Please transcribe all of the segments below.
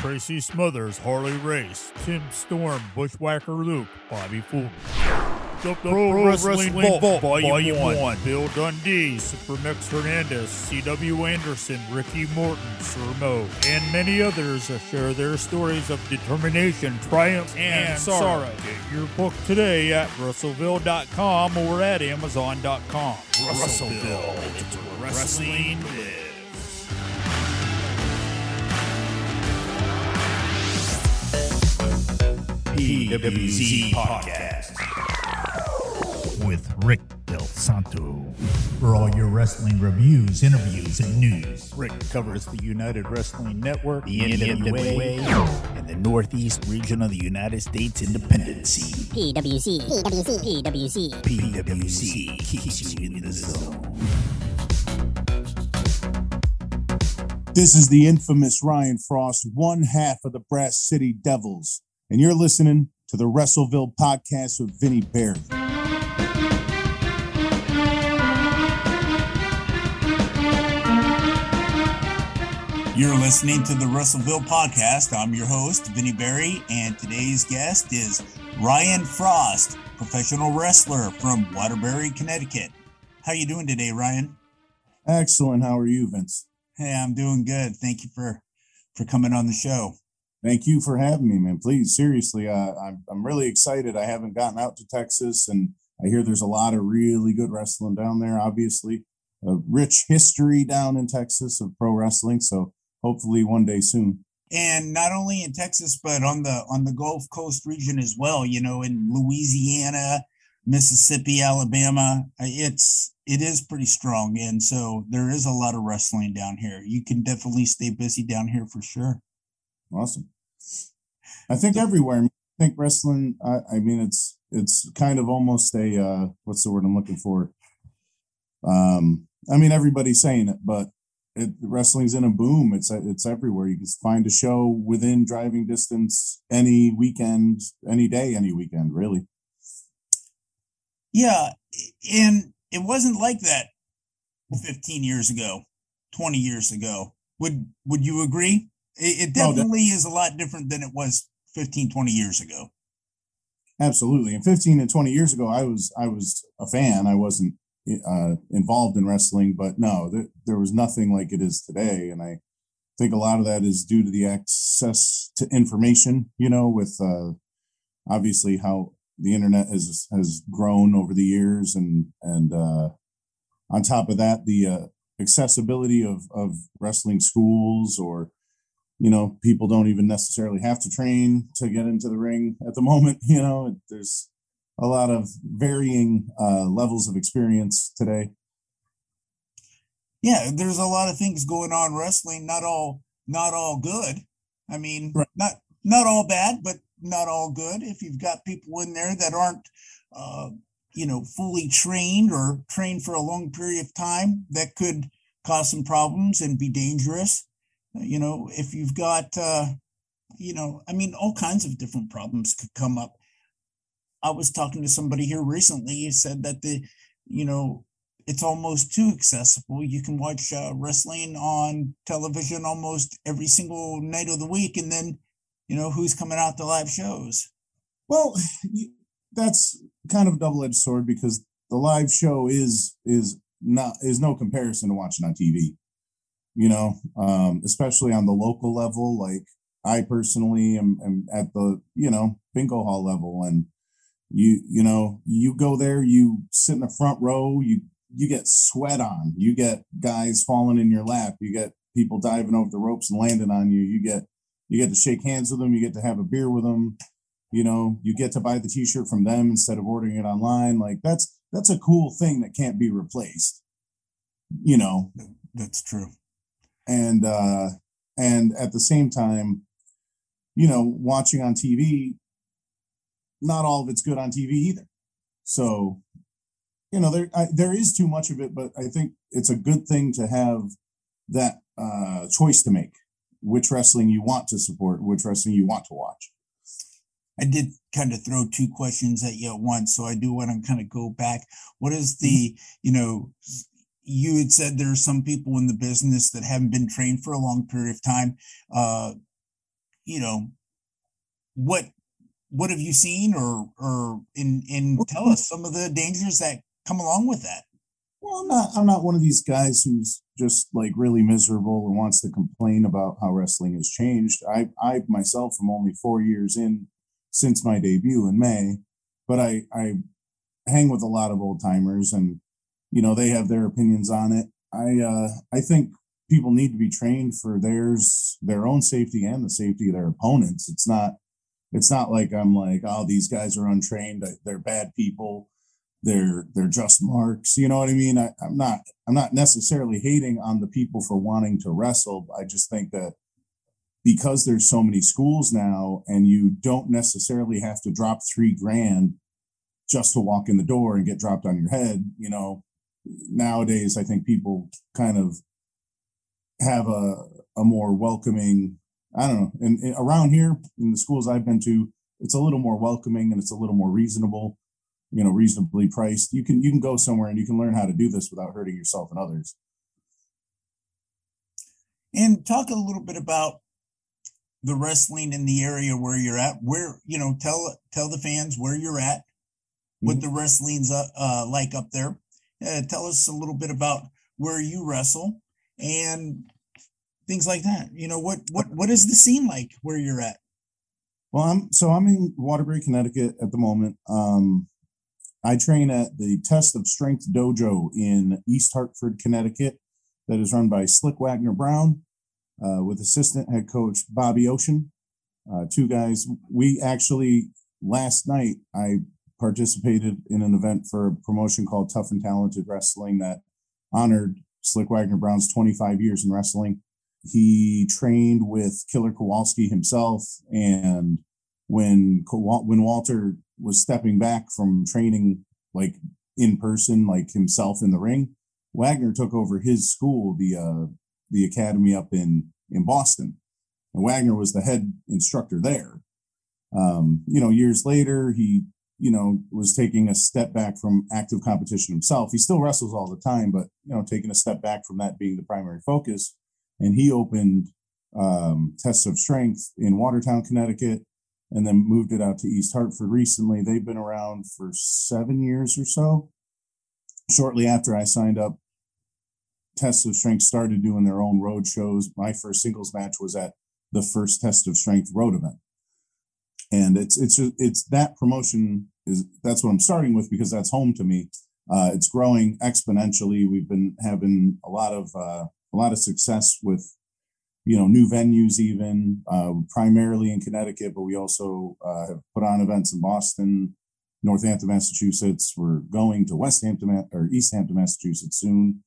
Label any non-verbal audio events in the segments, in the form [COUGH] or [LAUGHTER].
Tracy Smothers, Harley Race, Tim Storm, Bushwhacker Luke, Bobby Fulton. The, Pro, Pro Wrestling, Wrestling Vault, Vault Volume, Volume 1. Bill Dundee, Supermex Hernandez, C.W. Anderson, Ricky Morton, Sir Mo, and many others share their stories of determination, triumph, and, and sorrow. sorrow. Get your book today at Wrestleville.com or at Amazon.com. Wrestleville, it's where wrestling. PWZ Podcast with Rick Del Santo. For all your wrestling reviews, interviews, and news, Rick covers the United Wrestling Network, the NWA, and the Northeast region of the United States Independency. PWZ. PWZ. PWZ. PWZ keeps you in the zone. This is the infamous Ryan Fraust, one half of the Brass City Devils and you're listening to the Wrestleville podcast with Vinny Barry. You're listening to the Wrestleville podcast. I'm your host, Vinny Barry, and today's guest is Ryan Fraust, professional wrestler from Waterbury, Connecticut. How you doing today, Ryan? Excellent. How are you, Vince? Hey, I'm doing good. Thank you for for coming on the show. Thank you for having me, man. Please, seriously, I'm I'm really excited. I haven't gotten out to Texas, and I hear there's a lot of really good wrestling down there. Obviously, a rich history down in Texas of pro wrestling. So hopefully, one day soon. And not only in Texas, but on the on the Gulf Coast region as well. You know, in Louisiana, Mississippi, Alabama, uh, it's it is pretty strong, and so there is a lot of wrestling down here. You can definitely stay busy down here for sure. Awesome. I think everywhere. I think wrestling. I, I mean, it's it's kind of almost a uh, what's the word I'm looking for? Um, I mean, everybody's saying it, but it, wrestling's in a boom. It's it's everywhere. You can find a show within driving distance any weekend, any day, any weekend, really. Yeah, and it wasn't like that 15 years ago, 20 years ago. Would would you agree? It, it definitely oh, is a lot different than it was 15, 20 years ago. Absolutely. And 15 and 20 years ago, I was I was a fan. I wasn't uh, involved in wrestling, but no, there, there was nothing like it is today. And I think a lot of that is due to the access to information, you know, with uh, obviously how the internet has has grown over the years and and uh, on top of that the uh, accessibility of of wrestling schools or you know, people don't even necessarily have to train to get into the ring at the [LAUGHS] moment. You know, there's a lot of varying uh, levels of experience today. Yeah, there's a lot of things going on wrestling. Not all, not all good. I mean, right. not not all bad, but not all good. If you've got people in there that aren't, uh, you know, fully trained or trained for a long period of time, that could cause some problems and be dangerous you know if you've got uh you know i mean all kinds of different problems could come up. I was talking to somebody here recently he said that the you know it's almost too accessible. You can watch uh, wrestling on television almost every single night of the week and then you know who's coming out to live shows? Well [SIGHS] that's kind of a double-edged sword because the live show is is not is no comparison to watching on tv you know, um, especially on the local level. Like I personally am, am at the, you know, bingo hall level and you, you know, you go there, you sit in the front row, you, you get sweat on, you get guys falling in your lap, you get people diving over the ropes and landing on you, you get, you get to shake hands with them, you get to have a beer with them, you know, you get to buy the t-shirt from them instead of ordering it online. Like that's, that's a cool thing that can't be replaced, you know. That's true and uh, and at the same time, you know, watching on TV, not all of it's good on TV either. So, you know, there I, there is too much of it, but I think it's a good thing to have that uh, choice to make which wrestling you want to support, which wrestling you want to watch. I did kind of throw two questions at you at once, so I do want to kind of go back. What is the, you know, you had said there are some people in the business that haven't been trained for a long period of time. Uh, you know, what what have you seen or or in in tell us some of the dangers that come along with that well i'm not i'm not one of these guys who's just like really miserable and wants to complain about how wrestling has changed i i myself am only four years in since my debut in may but i i hang with a lot of old timers and you know they have their opinions on it i uh i think people need to be trained for theirs their own safety and the safety of their opponents it's not it's not like I'm like, oh, these guys are untrained. They're bad people. They're they're just marks. You know what I mean? I, I'm not I'm not necessarily hating on the people for wanting to wrestle. I just think that because there's so many schools now, and you don't necessarily have to drop three grand just to walk in the door and get dropped on your head. You know, nowadays I think people kind of have a a more welcoming I don't know. And, and, around here in the schools I've been to, it's a little more welcoming and it's a little more reasonable, you know, reasonably priced. You can you can go somewhere and you can learn how to do this without hurting yourself and others. And talk a little bit about the wrestling in the area where you're at. Where you know, tell tell the fans where you're at, what mm-hmm. the wrestling's uh, uh, like up there. Uh, tell us a little bit about where you wrestle and things like that. You know, what what what is the scene like where you're at? Well, I'm so I'm in Waterbury, Connecticut at the moment. Um, I train at the Test of Strength Dojo in East Hartford, Connecticut, that is run by Slick Wagner Brown, uh, with assistant head coach Bobby Ocean. Uh, two guys. We actually last night I participated in an event for a promotion called Tough and Talented Wrestling that honored Slick Wagner Brown's 25 years in wrestling he trained with Killer Kowalski himself, and when when Walter was stepping back from training like in person, like himself in the ring, Wagner took over his school, the uh, the academy up in in Boston, and Wagner was the head instructor there. Um, you know, years later, he you know was taking a step back from active competition himself. He still wrestles all the time, but you know, taking a step back from that being the primary focus and he opened um, Tests of Strength in Watertown, Connecticut, and then moved it out to East Hartford recently. They've been around for seven years or so. Shortly after I signed up, Tests of Strength started doing their own road shows. My first singles match was at the first Test of Strength road event, and it's it's it's that promotion is that's what I'm starting with because that's home to me. Uh, it's growing exponentially. We've been having a lot of uh, a lot of success with you know new venues even uh, primarily in connecticut but we also uh, have put on events in boston northampton massachusetts we're going to west hampton or east hampton massachusetts soon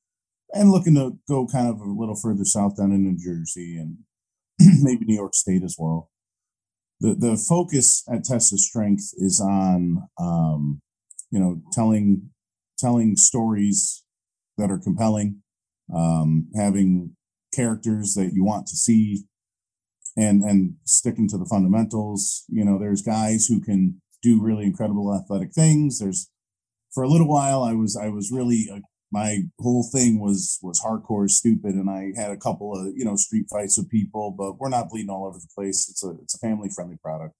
and looking to go kind of a little further south down in new jersey and [CLEARS THROAT] maybe new york state as well the the focus at Test of Strength is on um, you know telling telling stories that are compelling um, having characters that you want to see and and sticking to the fundamentals. You know there's guys who can do really incredible athletic things. There's for a little while i was i was really uh, my whole thing was was hardcore stupid and i had a couple of you know street fights with people but we're not bleeding all over the place it's a it's a family friendly product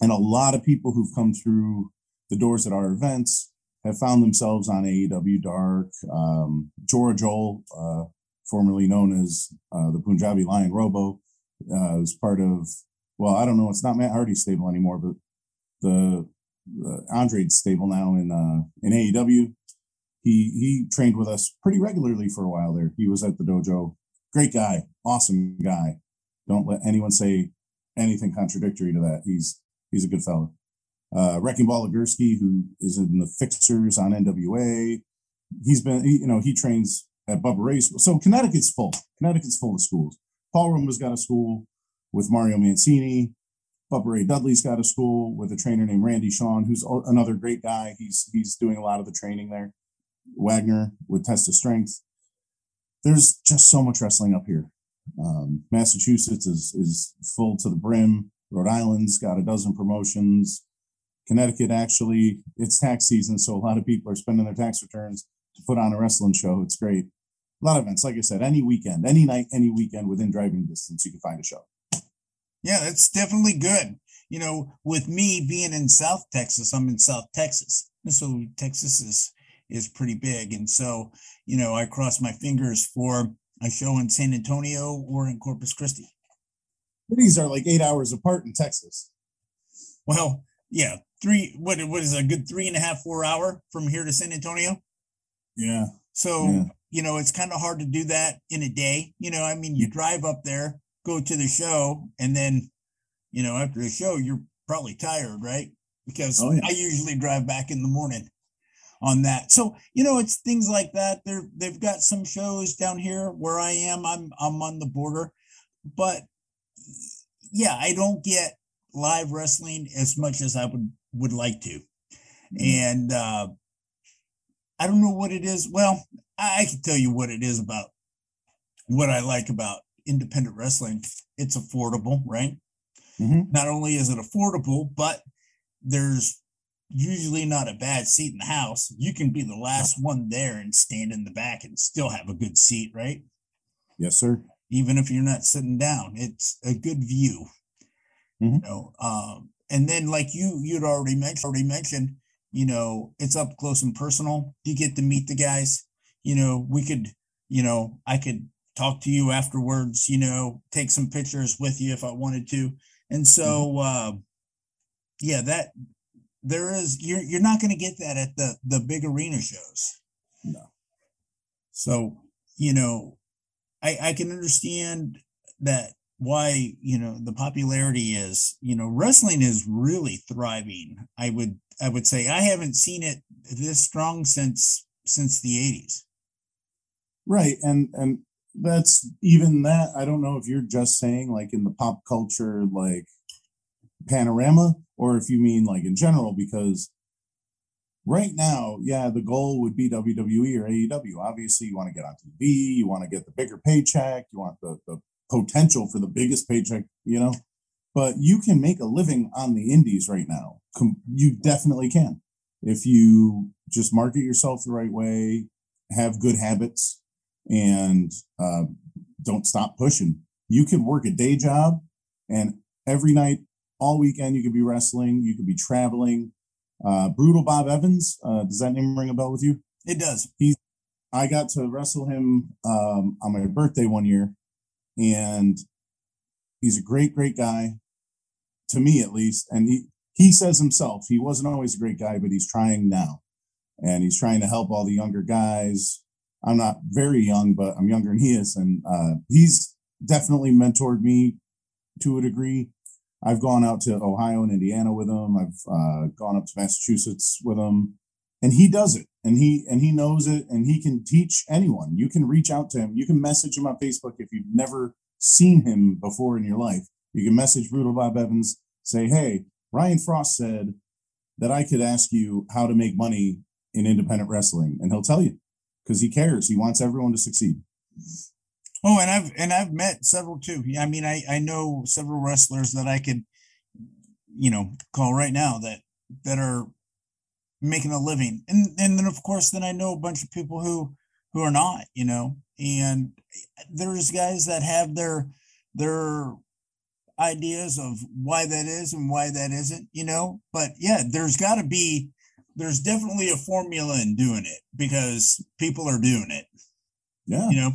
and a lot of people who've come through the doors at our events have found themselves on AEW Dark. Um, Jora Johl, uh, formerly known as uh, the Punjabi Lion Robo, uh, was part of, well, I don't know, it's not Matt Hardy's stable anymore, but the, the Andrade's stable now in uh, in AEW. He he trained with us pretty regularly for a while there. He was at the dojo. Great guy, awesome guy. Don't let anyone say anything contradictory to that. He's he's a good fellow uh, Wrecking Ball Legursky, who is in the Fixers on NWA. He's been, he, you know, he trains at Bubba Ray's. So Connecticut's full. Connecticut's full of schools. Paul Roma has got a school with Mario Mancini. Bubba Ray Dudley's got a school with a trainer named Randy Sean, who's another great guy. He's he's doing a lot of the training there. Wagner with Test of Strength. There's just so much wrestling up here. Um, Massachusetts is is full to the brim. Rhode Island's got a dozen promotions. Connecticut actually, it's tax season, so a lot of people are spending their tax returns to put on a wrestling show. It's great. A lot of events, like I said, any weekend, any night, any weekend within driving distance, you can find a show. Yeah, that's definitely good. You know, with me being in South Texas, I'm in South Texas. So Texas is is pretty big. And so, you know, I cross my fingers for a show in San Antonio or in Corpus Christi. Cities are like eight hours apart in Texas. Well, yeah, three what what is a good three and a half, four hour from here to San Antonio? Yeah. So, Yeah. you know, it's kind of hard to do that in a day. You know, I mean, you drive up there, go to the show, and then, you know, after the show, you're probably tired, right? Because Oh, yeah. I usually drive back in the morning on that. So, you know, it's things like that. They're they've got some shows down here where I am. I'm I'm on the border, but yeah, I don't get live wrestling as much as I would would like to. And uh I don't know what it is. Well, I I can tell you what it is about what I like about independent wrestling. It's affordable, right? Mhm. Not only is it affordable, but there's usually not a bad seat in the house. You can be the last one there and stand in the back and still have a good seat, right? Yes, sir. Even if you're not sitting down, it's a good view. You Mhm. know, um, and then like you you'd already mentioned already mentioned, you know, it's up close and personal. You get to meet the guys. You know, we could, you know, I could talk to you afterwards, you know, take some pictures with you if I wanted to. And so uh yeah, that there is you're you're not gonna get that at the the big arena shows. No. So, you know, I I can understand that why, you know, the popularity is, you know, wrestling is really thriving. I would I would say I haven't seen it this strong since since the 80s. Right. And and that's even that. I don't know if you're just saying like in the pop culture like panorama or if you mean like in general, because right now, yeah, the goal would be WWE or AEW. Obviously, you want to get on TV, you want to get the bigger paycheck, you want the, the potential for the biggest paycheck, you know. But you can make a living on the indies right now. You definitely can. If you just market yourself the right way, have good habits, and uh, don't stop pushing. You could work a day job, and every night, all weekend, you could be wrestling. You could be traveling. Uh, Brutal Bob Evans. Uh, does that name ring a bell with you? It does. He's I got to wrestle him um, on my birthday one year, and he's a great, great guy, to me at least. And he he says himself he wasn't always a great guy, but he's trying now, and he's trying to help all the younger guys. I'm not very young, but I'm younger than he is, and uh, he's definitely mentored me to a degree. I've gone out to Ohio and Indiana with him. I've uh, gone up to Massachusetts with him. And he does it. And he and he knows it. And he can teach anyone. You can reach out to him. You can message him on facebook if you've never seen him before in your life. You can message brutal bob evans say hey ryan fraust said that i could ask you how to make money in independent wrestling. And he'll tell you because he cares. He wants everyone to succeed Oh, and I've and I've met several too. I mean, I I know several wrestlers that I could, you know, call right now that that are making a living, and and then of course then I know a bunch of people who who are not, you know, and there's guys that have their their ideas of why that is and why that isn't, you know, but yeah, there's got to be there's definitely a formula in doing it because people are doing it, yeah. You know.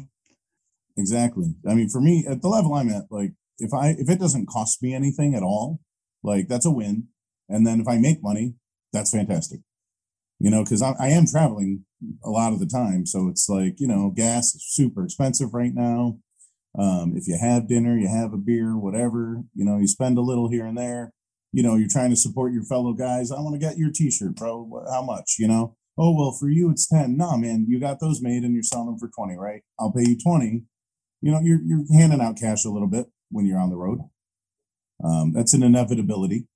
Exactly. I mean, for me, at the level I'm at, like if I if it doesn't cost me anything at all, like that's a win. And then if I make money, that's fantastic. You know, because I, I am traveling a lot of the time, so it's like you know, gas is super expensive right now. Um, if you have dinner, you have a beer, whatever. You know, you spend a little here and there. You know, you're trying to support your fellow guys. I want to get your T-shirt, bro. How much? You know. Oh well, for you it's ten. Nah, man, you got those made and you're selling them for twenty, right? I'll pay you twenty you know you're you're handing out cash a little bit when you're on the road. Um, that's an inevitability.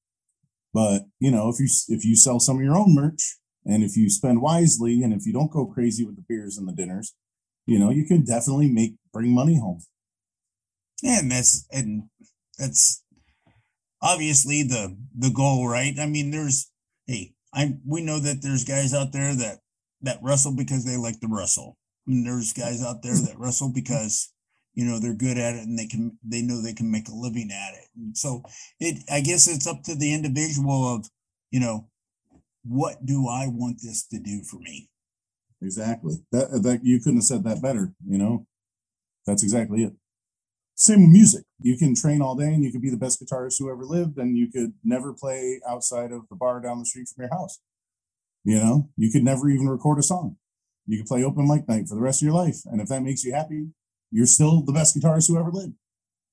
But you know if you if you sell some of your own merch and if you spend wisely and if you don't go crazy with the beers and the dinners you know you can definitely make bring money home. And that's and that's obviously the the goal right? I mean there's hey i we know that there's guys out there that that wrestle because they like to wrestle. And there's guys out there that wrestle because you know they're good at it and they can they know they can make a living at it and so it i guess it's up to the individual of you know what do i want this to do for me Exactly. That that you couldn't have said that better, you know. That's exactly it. Same with music. You can train all day and you could be the best guitarist who ever lived, and you could never play outside of the bar down the street from your house. You know, you could never even record a song. You could play open mic night for the rest of your life. And if that makes you happy, you're still the best guitarist who ever lived.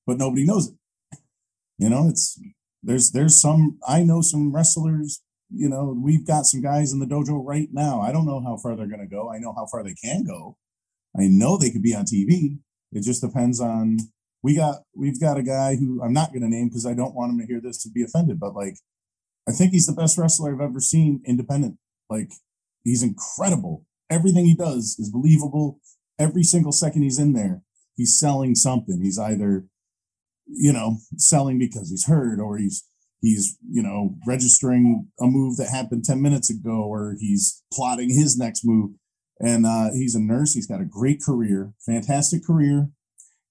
But nobody knows it. You know, it's there's there's some I know some wrestlers you know, we've got some guys in the dojo right now. I don't know how far they're going to go. I know how far they can go. I know they could be on TV. It just depends on. We got we've got a guy who I'm not going to name because I don't want him to hear this to be offended, but like, I think he's the best wrestler I've ever seen independent. Like, he's incredible. Everything he does is believable. Every single second he's in there, he's selling something. He's either, you know, selling because he's hurt or he's he's you know registering a move that happened 10 minutes ago or he's plotting his next move. And uh, he's a nurse. He's got a great career fantastic career.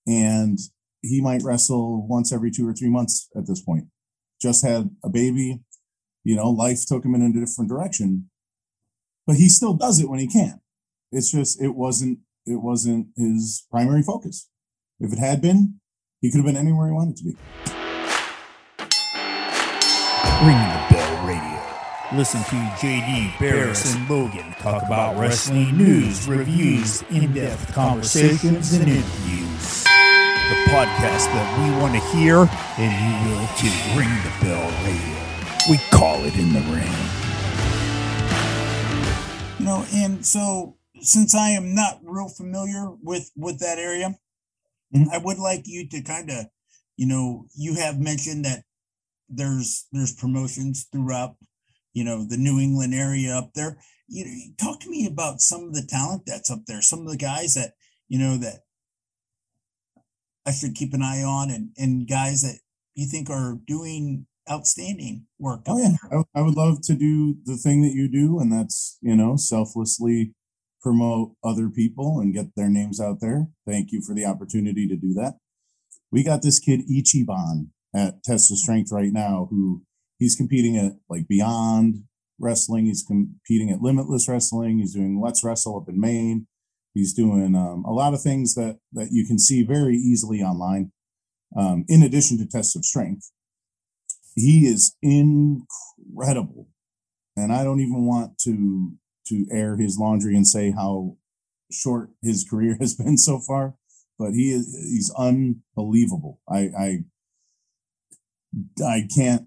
And he might wrestle once every two or three months at this point. Just had a baby. You know life took him in a different direction but he still does it when he can. It's just it wasn't it wasn't his primary focus if it had been he could have been anywhere he wanted to be Ringing the Bell Radio. Listen to JD, Barris, and Logan talk about wrestling news, reviews, in depth conversations, and interviews. The podcast that we want to hear, and you will too. Ring the Bell Radio. We call it in the ring. you know and so since i am not real familiar with with that area Mhm. i would like you to kind of you know you have mentioned that there's there's promotions throughout you know the new england area up there you know talk to me about some of the talent that's up there some of the guys that you know that i should keep an eye on and and guys that you think are doing outstanding work Oh yeah. I, I would love to do the thing that you do, and that's you know selflessly promote other people and get their names out there. Thank you for the opportunity to do that. We got this kid Ichiban at Test of Strength right now, who he's competing at like Beyond Wrestling. He's competing at Limitless Wrestling. He's doing Let's Wrestle up in Maine. He's doing um, a lot of things that that you can see very easily online. Um, in addition to Test of Strength, he is incredible and i don't even want to to air his laundry and say how short his career has been so far but he is he's unbelievable i i i can't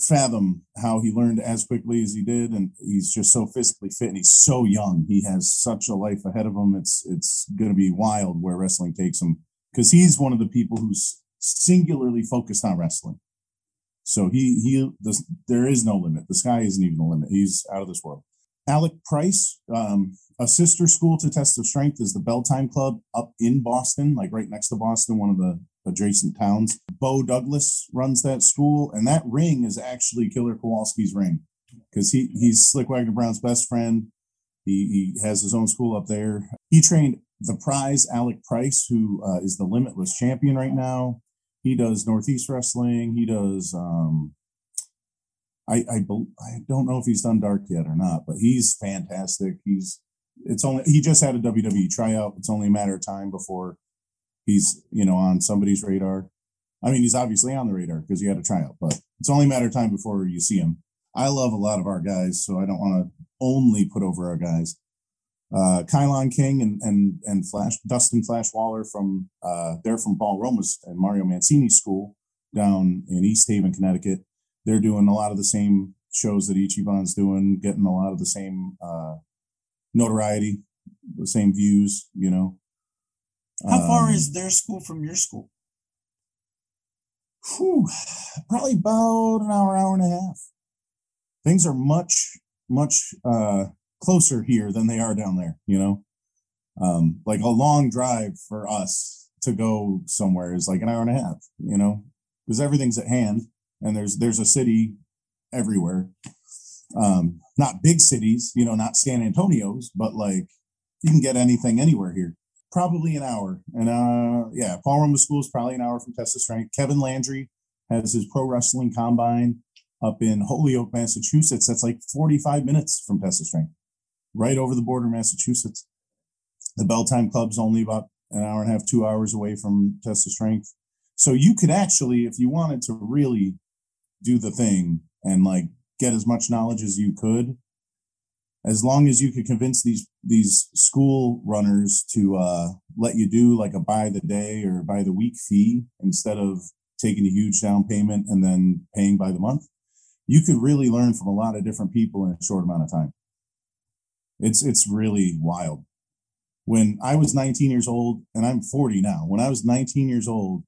fathom how he learned as quickly as he did and he's just so physically fit and he's so young he has such a life ahead of him it's it's going to be wild where wrestling takes him because he's one of the people who's singularly focused on wrestling so he he there is no limit. The sky isn't even the limit. He's out of this world. Alec Price, um, a sister school to Test of Strength, is the Belltime Club up in Boston, like right next to Boston, one of the adjacent towns. Bo Douglas runs that school, and that ring is actually Killer Kowalski's ring because he he's Slick Wagner Brown's best friend. He he has his own school up there. He trained the prize Alec Price, who uh, is the Limitless champion right now he does northeast wrestling he does um i i i don't know if he's done dark yet or not but he's fantastic. He's it's only he just had a wwe tryout. It's only a matter of time before he's you know on somebody's radar. I mean he's obviously on the radar because he had a tryout but it's only a matter of time before you see him. I love a lot of our guys so i don't want to only put over our guys. Uh, Kylon King and and and Flash Dustin Flash Waller from uh, they're from Paul Roma's and Mario Mancini School down in East Haven, Connecticut. They're doing a lot of the same shows that Ichiban's doing, getting a lot of the same uh, notoriety, the same views. You know, how far Um, is their school from your school Whew, probably about an hour, hour and a half. Things are much, much uh, closer here than they are down there. You know, um, like a long drive for us to go somewhere is like an hour and a half. You know, because everything's at hand, and there's there's a city everywhere. Um, not big cities, you know, not San Antonio's, but like you can get anything anywhere here. probably an hour. And uh, yeah, Paul Roma School is probably an hour from Test of Strength. Kevin Landry has his pro wrestling combine up in Holyoke, Massachusetts. That's like 45 minutes from Test of Strength, right over the border, Massachusetts. The Bell Time Club's only about an hour and a half, two hours away from Test of Strength. So you could actually, if you wanted to really do the thing and like get as much knowledge as you could, as long as you could convince these these school runners to uh, let you do like a buy the day or buy the week fee instead of taking a huge down payment and then paying by the month, you could really learn from a lot of different people in a short amount of time. It's it's really wild. When I was 19 years old, and I'm 40 now. When I was 19 years old,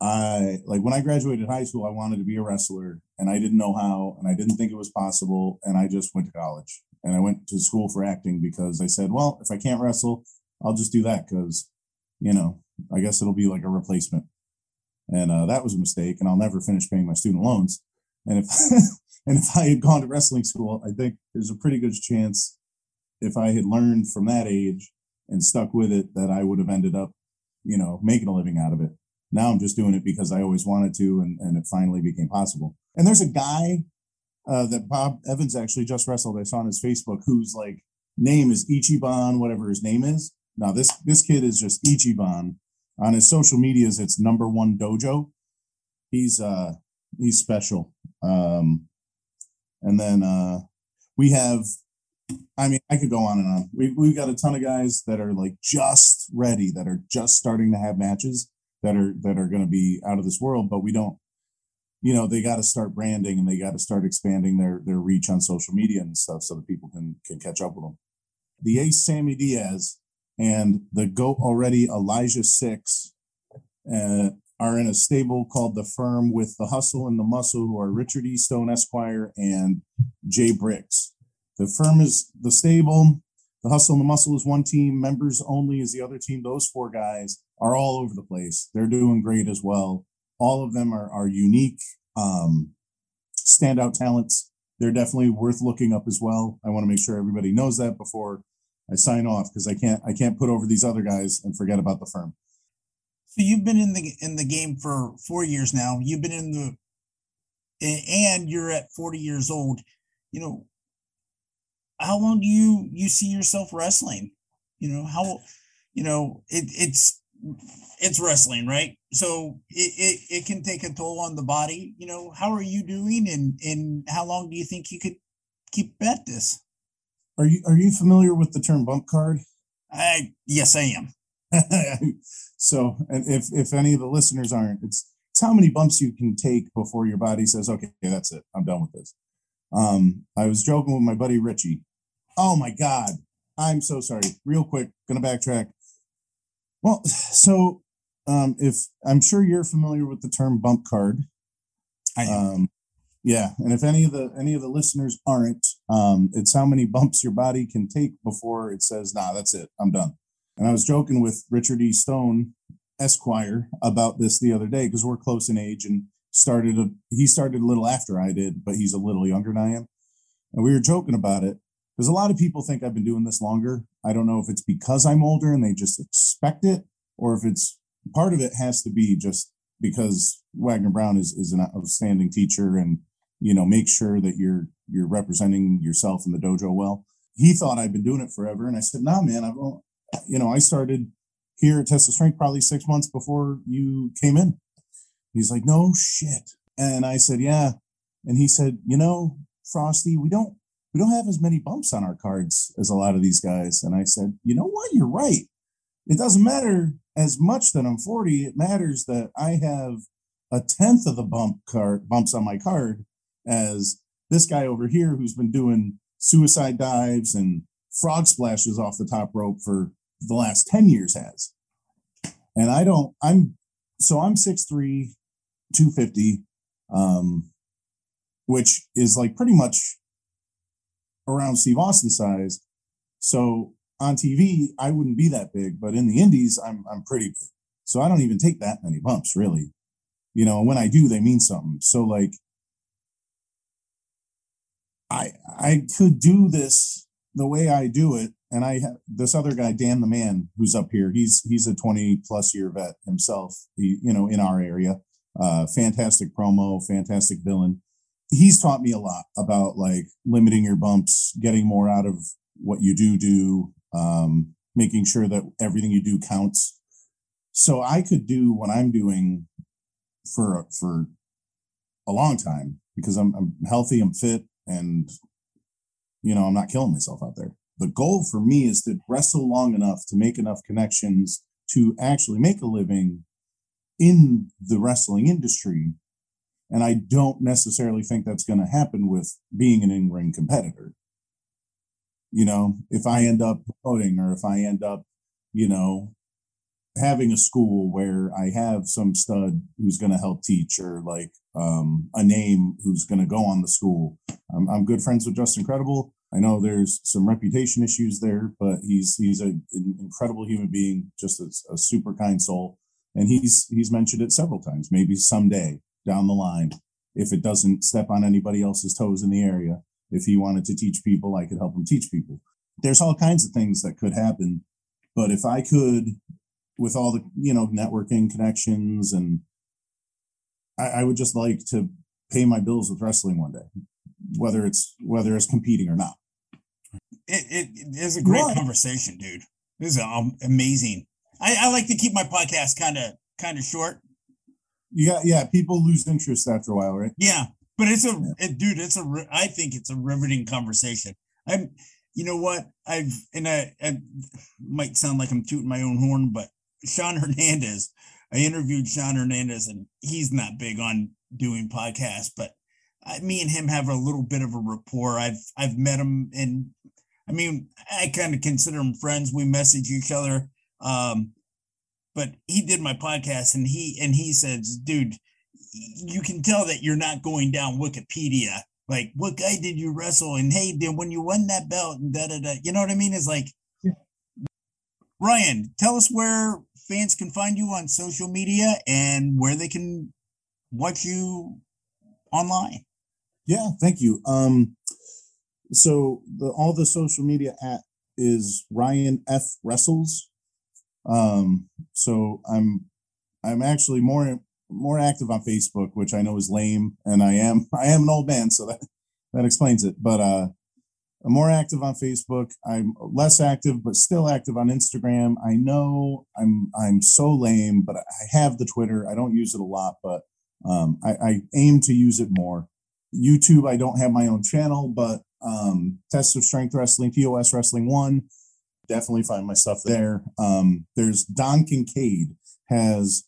I like when I graduated high school, I wanted to be a wrestler, and I didn't know how, and I didn't think it was possible, and I just went to college and I went to school for acting because I said, well, if I can't wrestle, I'll just do that because, you know, I guess it'll be like a replacement. And uh, that was a mistake, and I'll never finish paying my student loans. And if [LAUGHS] and if I had gone to wrestling school, I think there's a pretty good chance if I had learned from that age and stuck with it that I would have ended up, you know, making a living out of it. Now I'm just doing it because I always wanted to, and, and it finally became possible. And there's a guy uh, that Bob Evans actually just wrestled. I saw on his Facebook, whose like name is Ichiban, whatever his name is. Now this this kid is just Ichiban. On his social medias, it's number one dojo. He's uh he's special. Um, and then uh, we have, I mean, I could go on and on. We we've got a ton of guys that are like just ready, that are just starting to have matches that are that are going to be out of this world, but we don't you know they got to start branding and they got to start expanding their their reach on social media and stuff so that people can can catch up with them. The ace Sammy Diaz and the goat already Elijah Six uh, are in a stable called the Firm with the Hustle and the Muscle, who are Richard E. Stone Esquire and Jay Bricks. The Firm is the stable. The Hustle and the Muscle is one team. Members only is the other team. Those four guys are all over the place. They're doing great as well all of them are, are unique um, standout talents. They're definitely worth looking up as well. I want to make sure everybody knows that before I sign off because I can't I can't put over these other guys and forget about the firm. So you've been in the in the game for four years now. You've been in the and you're at 40 years old. You know, how long do you you see yourself wrestling? You know, how you know, it, it's it's wrestling, right? So it, it, it can take a toll on the body. You know, how are you doing and, and how long do you think you could keep at this? Are you are you familiar with the term bump card? I yes, I am. [LAUGHS] so and if if any of the listeners aren't, it's it's how many bumps you can take before your body says, okay, that's it. I'm done with this. Um, I was joking with my buddy Richie. Oh my God. I'm so sorry. Real quick, gonna backtrack. Well, [SIGHS] so um, if I'm sure you're familiar with the term bump card. I am. Um, yeah, and if any of the any of the listeners aren't, um, it's how many bumps your body can take before it says, "Nah, that's it, I'm done." And I was joking with Richard E. Stone, Esquire, about this the other day because we're close in age and started. A, he started a little after I did, but he's a little younger than I am, and we were joking about it because a lot of people think I've been doing this longer. I don't know if it's because I'm older and they just expect it, or if it's part of it has to be just because Wagner Brown is is an outstanding teacher and you know make sure that you're you're representing yourself in the dojo well. He thought I'd been doing it forever, and I said, "Nah, man, I've you know I started here at Test of Strength probably six months before you came in." He's like, "No shit," and I said, "Yeah," and he said, "You know, Frosty, we don't we don't have as many bumps on our cards as a lot of these guys. And I said, you know what? You're right. It doesn't matter as much that I'm 40. It matters that I have a tenth of the bump card bumps on my card as this guy over here who's been doing suicide dives and frog splashes off the top rope for the last 10 years has. And I don't, I'm so I'm 6'3, 250, um, which is like pretty much around Steve Austin size. So on TV, I wouldn't be that big, but in the indies, I'm I'm pretty big. So I don't even take that many bumps, really. You know, when I do, they mean something. So like I I could do this the way I do it and I have this other guy, Dan the Man, who's up here. He's he's a 20 plus year vet himself. He, you know, in our area, uh, fantastic promo, fantastic villain. He's taught me a lot about like limiting your bumps, getting more out of what you do do, um, making sure that everything you do counts. So I could do what I'm doing for for a long time because I'm, I'm healthy, I'm fit, and you know I'm not killing myself out there. The goal for me is to wrestle long enough to make enough connections to actually make a living in the wrestling industry. And I don't necessarily think that's going to happen with being an in ring competitor. You know, if I end up promoting or if I end up, you know, having a school where I have some stud who's going to help teach or like um, a name who's going to go on the school. I'm, I'm good friends with Justin Credible. I know there's some reputation issues there, but he's he's a, an incredible human being, just a, a super kind soul, and he's he's mentioned it several times. Maybe someday down the line, if it doesn't step on anybody else's toes in the area, if he wanted to teach people, I could help him teach people. There's all kinds of things that could happen, but if I could, with all the you know networking connections, and I, I would just like to pay my bills with wrestling one day, whether it's whether it's competing or not it, it, is a great what? conversation, dude. This is um, amazing. I, I like to keep my podcast kind of kind of short. Yeah, yeah. People lose interest after a while, right? Yeah, but it's a yeah. it, dude. It's a. I think it's a riveting conversation. I'm. You know what? I've and I, I might sound like I'm tooting my own horn, but Shawn Hernandez. I interviewed Shawn Hernandez, and he's not big on doing podcasts, but I, me and him have a little bit of a rapport. I've I've met him and I mean, I kind of consider him friends. We message each other. Um, but he did my podcast and he and he says, dude, you can tell that you're not going down Wikipedia. Like, what guy did you wrestle? And hey, then when you won that belt and da da da, you know what I mean? It's like yeah. Ryan, tell us where fans can find you on social media and where they can watch you online. Yeah, thank you. Um, so the all the social media at is Ryan F Wrestles. Um, so I'm I'm actually more more active on Facebook, which I know is lame, and I am [LAUGHS] I am an old man, so that that explains it. But uh, I'm more active on Facebook. I'm less active, but still active on Instagram. I know I'm I'm so lame, but I have the Twitter. I don't use it a lot, but um, I, I aim to use it more. YouTube, I don't have my own channel, but um, Test of Strength Wrestling, TOS Wrestling One. Definitely find my stuff there. Um, there's Don Kincaid has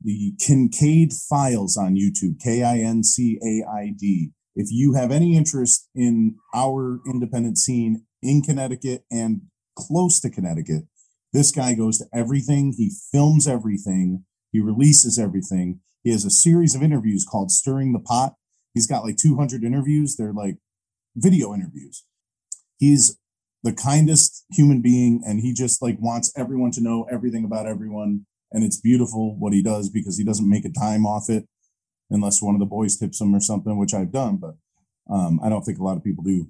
the Kincaid Files on YouTube, K I N C A I D. If you have any interest in our independent scene in Connecticut and close to Connecticut, this guy goes to everything. He films everything. He releases everything. He has a series of interviews called Stirring the Pot. He's got like 200 interviews. They're like video interviews. He's the kindest human being and he just like wants everyone to know everything about everyone. And it's beautiful what he does because he doesn't make a dime off it unless one of the boys tips him or something which i've done but um, i don't think a lot of people do.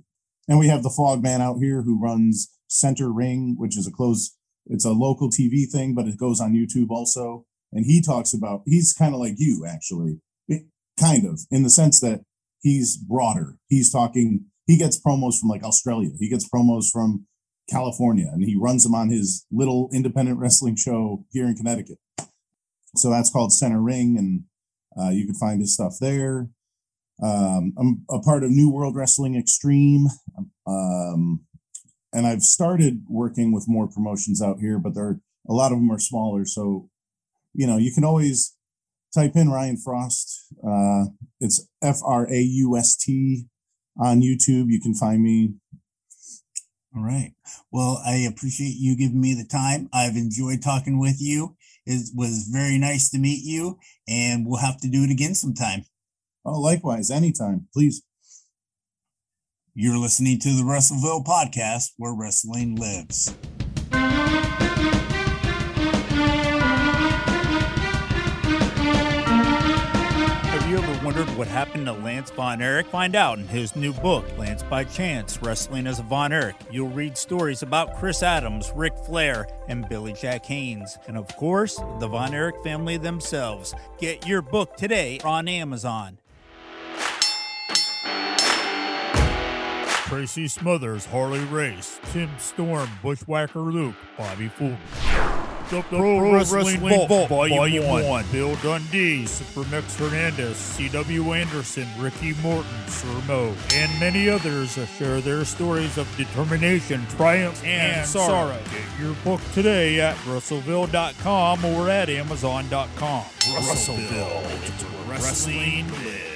And we have the fog man out here who runs center ring which is a close it's a local tv thing but it goes on youtube also. And he talks about he's kind of like you actually. It, kind of in the sense that he's broader. He's talking he gets promos from like Australia. He gets promos from California, and he runs them on his little independent wrestling show here in Connecticut. So that's called Center Ring, and uh, you can find his stuff there. Um, I'm a part of New World Wrestling Extreme, um, and I've started working with more promotions out here, but there are, a lot of them are smaller. So, you know, you can always type in Ryan Fraust. Uh, it's F R A U S T on YouTube. You can find me. All right. Well, I appreciate you giving me the time. I've enjoyed talking with you. It was very nice to meet you, and we'll have to do it again sometime. Oh, likewise, anytime, please. You're listening to the Russellville podcast where wrestling lives. Wondered what happened to Lance Von Erich? Find out in his new book, Lance by Chance Wrestling as Von Erich. You'll read stories about Chris Adams, Ric Flair, and Billy Jack Haynes. And of course, the Von Erich family themselves. Get your book today on Amazon. Tracy Smothers, Harley Race, Tim Storm, Bushwhacker Luke, Bobby Fulton. The Pro, Pro Wrestling, Wrestling Vault, Volume, Volume 1. 1. Bill Dundee, Supermex Hernandez, C.W. Anderson, Ricky Morton, Sir Mo, and many others share their stories of determination, triumph, and, and sorrow. sorrow. Get your book today at Wrestleville.com or at Amazon.com. Wrestleville, it's where wrestling.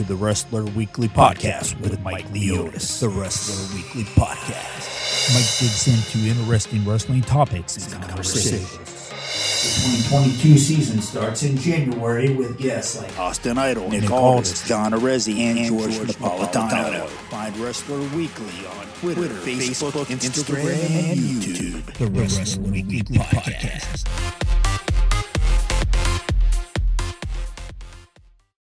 To the Wrestler Weekly Podcast with Mike Leotis. The Wrestler Weekly Podcast. Mike digs into interesting wrestling topics and conversations. The 2022 season starts in January with guests like Austin Idol, Nick, Nick Aldis, John Arezzi, and, and George, George Napolitano. Napolitano. Find Wrestler Weekly on Twitter, Twitter Facebook, Facebook, Instagram, Instagram, and YouTube. The Wrestler Weekly Podcast. Podcast.